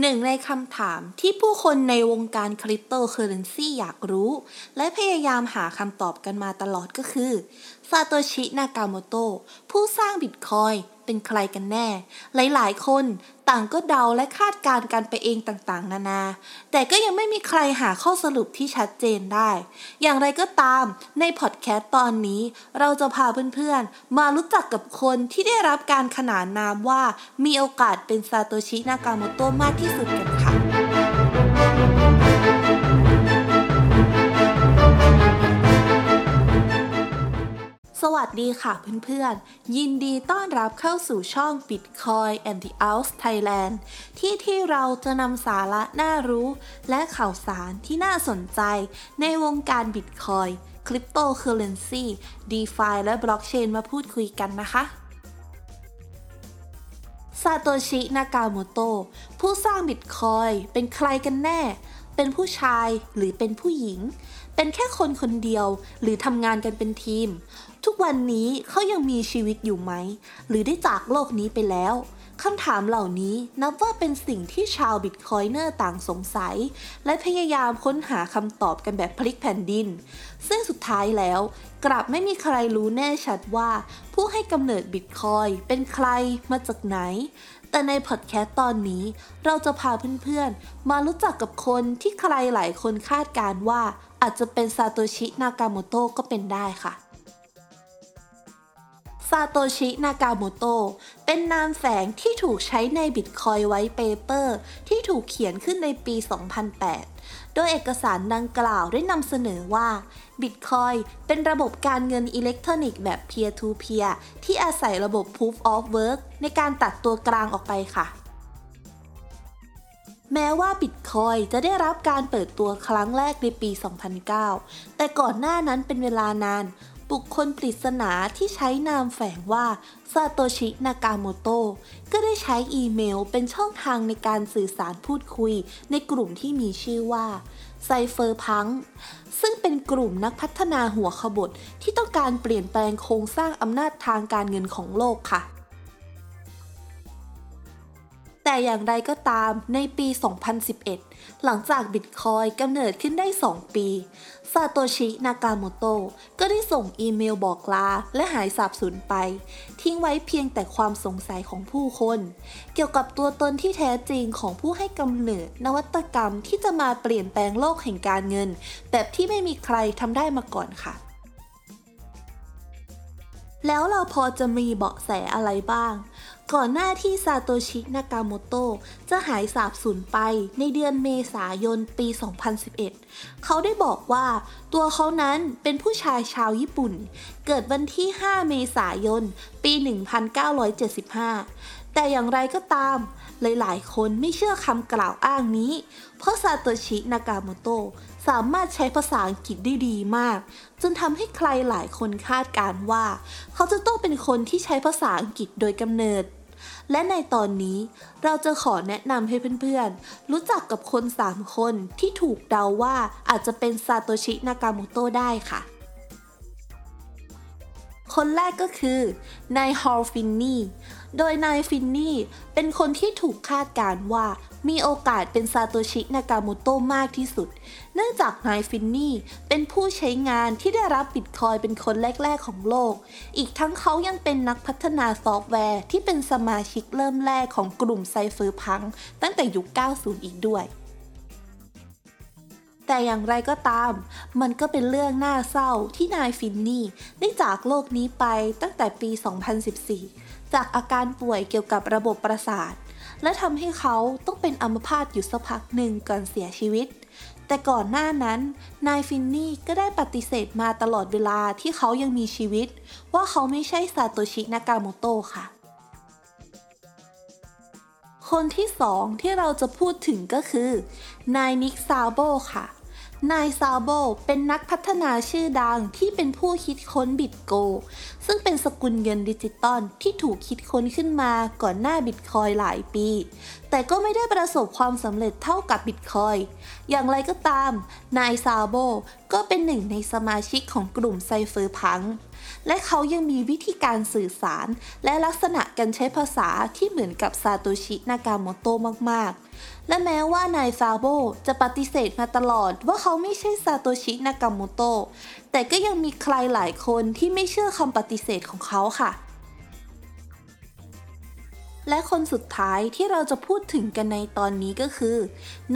หนึ่งในคำถามที่ผู้คนในวงการคริปโตเคอร์เรนซีอยากรู้ และพยายามหาคำตอบกันมาตลอดก็คือ ซาโตชินากาโมโตะผู้สร้างบิตคอยน์เป็นใครกันแน่ หลายๆ คนต่างก็เดาและคาดการณ์กันไปเองต่างๆ นานา แต่ก็ยังไม่มีใครหาข้อสรุปที่ชัดเจนได้ อย่างไรก็ตามในพอดแคสต์ตอนนี้ เราจะพาเพื่อนๆ มารู้จักกับคนที่ได้รับการขนานนามว่ามีโอกาสเป็นซาโตชินากาโมโตะมากที่สุดกันค่ะ วัสดีค่ะเพื่อนๆ ยินดีต้อนรับเข้าสู่ช่อง Bitcoin and the o u t s Thailand ที่ที่เราจะนำสาระน่ารู้ และข่าวสารที่น่าสนใจในวงการ Bitcoin Cryptocurrency DeFi และ Blockchain มาพูดคุยกันนะคะซาโตชิ นากาโมโตะผู้สร้างบิตคอยเป็นใครกันแน่ เป็นผู้ชายหรือเป็นผู้หญิง เป็นแค่คนคนเดียวหรือทำงานกันเป็นทีม ทุกวันนี้เขายังมีชีวิตอยู่ไหม หรือได้จากโลกนี้ไปแล้ว คำถามเหล่านี้นับว่าเป็นสิ่งที่ชาวบิตคอยเนอร์ต่างสงสัย และพยายามค้นหาคำตอบกันแบบพลิกแผ่นดิน ซึ่งสุดท้ายแล้ว กลับไม่มีใครรู้แน่ชัดว่า ผู้ให้กำเนิดบิตคอยเป็นใครมาจากไหน แต่ในพอดแคสต์ตอนนี้ เราจะพาเพื่อนๆ มารู้จักกับคนที่ใครหลายคนคาดการว่า อาจจะเป็นซาโตชินากาโมโตะก็เป็นได้ค่ะ ซาโตชินากาโมโตะเป็นนามแฝงที่ถูกใช้ใน Bitcoin White Paper ที่ถูกเขียนขึ้นในปี 2008 โดยเอกสารดังกล่าวได้นำเสนอว่า Bitcoin เป็นระบบการเงินอิเล็กทรอนิกส์แบบ Peer to Peer ที่อาศัยระบบ Proof of Work ในการตัดตัวกลางออกไปค่ะแม้ว่าบิตคอยจะได้รับการเปิดตัวครั้งแรกในปี 2009 แต่ก่อนหน้านั้นเป็นเวลานาน บุคคลปริศนาที่ใช้นามแฝงว่าซาโตชิ นากาโมโตะก็ได้ใช้อีเมลเป็นช่องทางในการสื่อสารพูดคุยในกลุ่มที่มีชื่อว่าไซเฟอร์พังซึ่งเป็นกลุ่มนักพัฒนาหัวขบถที่ต้องการเปลี่ยนแปลงโครงสร้างอำนาจทางการเงินของโลกค่ะ แต่อย่างไรก็ตามในปี 2011 หลังจากบิตคอยกำเนิดขึ้นได้ 2 ปีซาโตชิ นากาโมโตะก็ได้ส่งอีเมลบอกลาและหายสาบสูญไป ทิ้งไว้เพียงแต่ความสงสัยของผู้คน เกี่ยวกับตัวตนที่แท้จริงของผู้ให้กำเนิดนวัตกรรมที่จะมาเปลี่ยนแปลงโลกแห่งการเงิน แบบที่ไม่มีใครทำได้มาก่อนค่ะ แล้วเราพอจะมีเบาะแสอะไรบ้าง ก่อนหน้าที่ซาโตชิ นากาโมโตะจะหายสาบสูญไปในเดือนเมษายนปี 2011 เขาได้บอกว่าตัวเขานั้นเป็นผู้ชายชาวญี่ปุ่น เกิดวันที่ 5 เมษายน ปี 1975 แต่อย่างไรก็ตาม หลายๆ คนไม่เชื่อคำกล่าวอ้างนี้ เพราะซาโตชินากาโมโตะสามารถใช้ภาษาอังกฤษได้ดีมาก จนทำให้ใครหลายคนคาดการว่า เขาจะต้องเป็นคนที่ใช้ภาษาอังกฤษโดยกำเนิด และในตอนนี้เราจะขอแนะนำให้เพื่อนๆ รู้จักกับคน 3 คนที่ถูกเดาว่าอาจจะเป็นซาโตชินากาโมโตะได้ค่ะ คนแรกก็คือนาย Hal Finney โดยนายฟินนี่เป็นคนที่ถูกคาดการณ์ว่ามีโอกาสเป็นซาโตชินากาโมโตะมากที่สุด เนื่องจากนายฟินนี่เป็นผู้ใช้งานที่ได้รับบิตคอยน์เป็นคนแรก ๆ ของโลก อีกทั้งเขายังเป็นนักพัฒนาซอฟต์แวร์ที่เป็นสมาชิกเริ่มแรกของกลุ่ม Cypherpunk ตั้งแต่ยุค 90 อีกด้วย แต่อย่างไรก็ตาม มันก็เป็นเรื่องน่าเศร้าที่นายฟินนี่ได้จากโลกนี้ไปตั้งแต่ปี 2014 จากอาการป่วยเกี่ยวกับระบบประสาท และทำให้เขาต้องเป็นอัมพาตอยู่สักพักหนึ่งก่อนเสียชีวิต แต่ก่อนหน้านั้น นายฟินนี่ก็ได้ปฏิเสธมาตลอดเวลาที่เขายังมีชีวิต ว่าเขาไม่ใช่ซาโตชิ นากาโมโตะค่ะคนที่สองที่เราจะพูดถึงก็คือ นาย Nick Szabo ค่ะ นายซาโบเป็นนักพัฒนาชื่อดังที่เป็นผู้คิดค้น Bit Gold ซึ่งเป็นสกุลเงินดิจิตอลที่ถูกคิดค้นขึ้นมาก่อนหน้าบิตคอยน์หลายปี แต่ก็ไม่ได้ประสบความสำเร็จเท่ากับบิตคอยน์ อย่างไรก็ตาม นายซาโบก็เป็นหนึ่งในสมาชิกของกลุ่ม Cypherpunk และเขายังมีวิธีการสื่อสาร และลักษณะการใช้ภาษาที่เหมือนกับซาโตชิ นากาโมโตะมากๆ และแม้ว่านายซาโบจะปฏิเสธมาตลอดว่าเขาไม่ใช่ซาโตชิ นากาโมโตะแต่ก็ยังมีใครหลายคนที่ไม่เชื่อคำปฏิเสธของเขาค่ะ และคนสุดท้ายที่เราจะพูดถึงกันในตอนนี้ก็คือ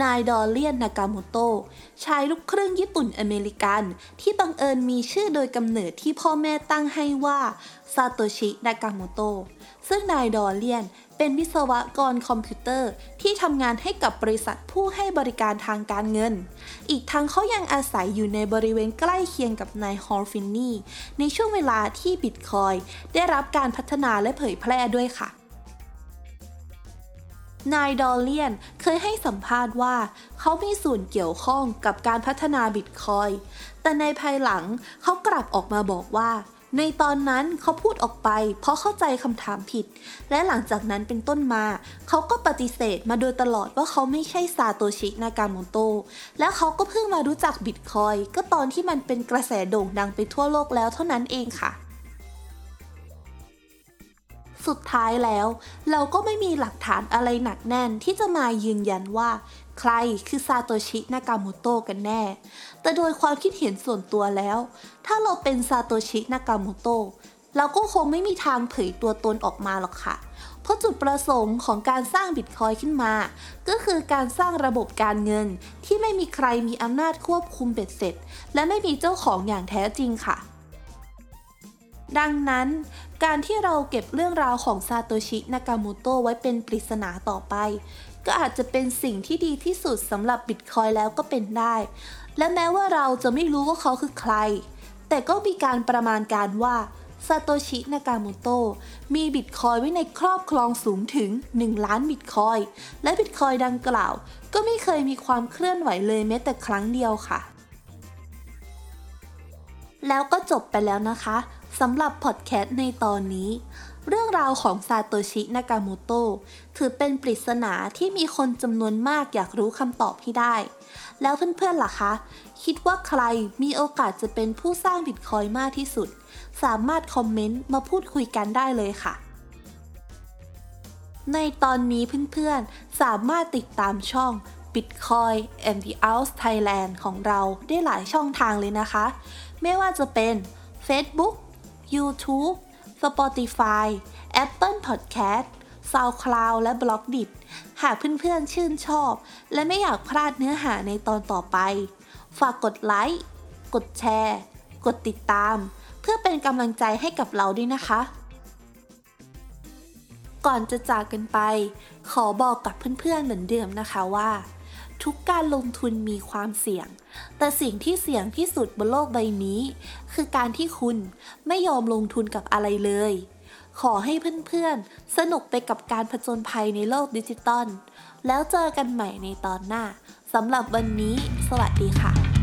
นายดอเลียนนากาโมโตะชายลูกครึ่งญี่ปุ่นอเมริกัน ที่บังเอิญมีชื่อโดยกำเนิดที่พ่อแม่ตั้งให้ว่าซาโตชินากาโมโตะซึ่งนาย Dorian เป็นวิศวกรคอมพิวเตอร์ที่ทำงานให้กับบริษัทผู้ให้บริการทางการเงิน อีกทั้งเขายังอาศัยอยู่ในบริเวณใกล้เคียงกับนาย Hal Finney ในช่วงเวลาที่บิตคอยน์ได้รับการพัฒนาและเผยแพร่ด้วยค่ะ นาย Dorian เคยให้สัมภาษณ์ว่า เขามีส่วนเกี่ยวข้องกับการพัฒนาบิตคอยน์แต่ในภายหลังเขากลับออกมาบอกว่า ในตอนนั้นเขาพูดออกไป เพราะเข้าใจคำถามผิด และหลังจากนั้นเป็นต้นมา เขาก็ปฏิเสธมาโดยตลอดว่าเขาไม่ใช่ซาโตชินากาโมโตะและเขาก็เพิ่งมารู้จักบิตคอยก็ตอนที่มันเป็นกระแสโด่งดังไปทั่วโลกแล้วเท่านั้นเองค่ะ สุดท้ายแล้ว เราก็ไม่มีหลักฐานอะไรหนักแน่นที่จะมายืนยันว่า ใครคือซาโตชิ นากาโมโตะกันแน่ แต่โดยความคิดเห็นส่วนตัวแล้ว ถ้าเราเป็นซาโตชิ นากาโมโตะเราก็คงไม่มีทางเผยตัวตนออกมาหรอกค่ะ เพราะจุดประสงค์ของการสร้างบิตคอยน์ขึ้นมา ก็คือการสร้างระบบการเงินที่ไม่มีใครมีอำนาจควบคุมเบ็ดเสร็จ และไม่มีเจ้าของอย่างแท้จริงค่ะ ดังนั้น การที่เราเก็บเรื่องราวของซาโตชิ นากาโมโตะไว้เป็นปริศนาต่อไป ก็อาจจะเป็นสิ่งที่ดีที่สุดสำหรับบิตคอยแล้วก็เป็นได้ และแม้ว่าเราจะไม่รู้ว่าเขาคือใคร แต่ก็มีการประมาณการว่าซาโตชิ นากาโมโตะมีบิตคอยไว้ในครอบครองสูงถึง 1 ล้านบิตคอย และบิตคอยดังกล่าว ก็ไม่เคยมีความเคลื่อนไหวเลยแม้แต่ครั้งเดียวค่ะ แล้วก็จบไปแล้วนะคะ สำหรับพอดแคสต์ในตอนนี้ เรื่องราวของซาโตชิ นากาโมโตะถือเป็นปริศนาที่มีคนจำนวนมากอยากรู้คำตอบให้ได้ แล้วเพื่อนๆล่ะคะ คิดว่าใครมีโอกาสจะเป็นผู้สร้างบิตคอยน์มากที่สุด สามารถคอมเมนต์มาพูดคุยกันได้เลยค่ะ ในตอนนี้เพื่อนๆ สามารถติดตามช่อง Bitcoin and the Out Thailand ของเราได้หลายช่องทางเลยนะคะ ไม่ว่าจะเป็น Facebook YouTube Spotify Apple Podcast SoundCloud และ b l o g d i t หากเพื่อนๆชื่นชอบ และไม่อยากพลาดเนื้อหาในตอนต่อไป ฝากกดไลค์ กดแชร์ กดติดตาม เพื่อเป็นกำลังใจให้กับเราด้วยนะคะ ก่อนจะจากกันไป ขอบอกกับเพื่อนๆเหมือนเดิมนะคะว่า ทุกการลงทุนมีความเสี่ยง แต่สิ่งที่เสี่ยงที่สุดบนโลกใบนี้ คือการที่คุณไม่ยอมลงทุนกับอะไรเลย ขอให้เพื่อนๆ สนุกไปกับการผจญภัยในโลกดิจิตอล แล้วเจอกันใหม่ในตอนหน้า สำหรับวันนี้ สวัสดีค่ะ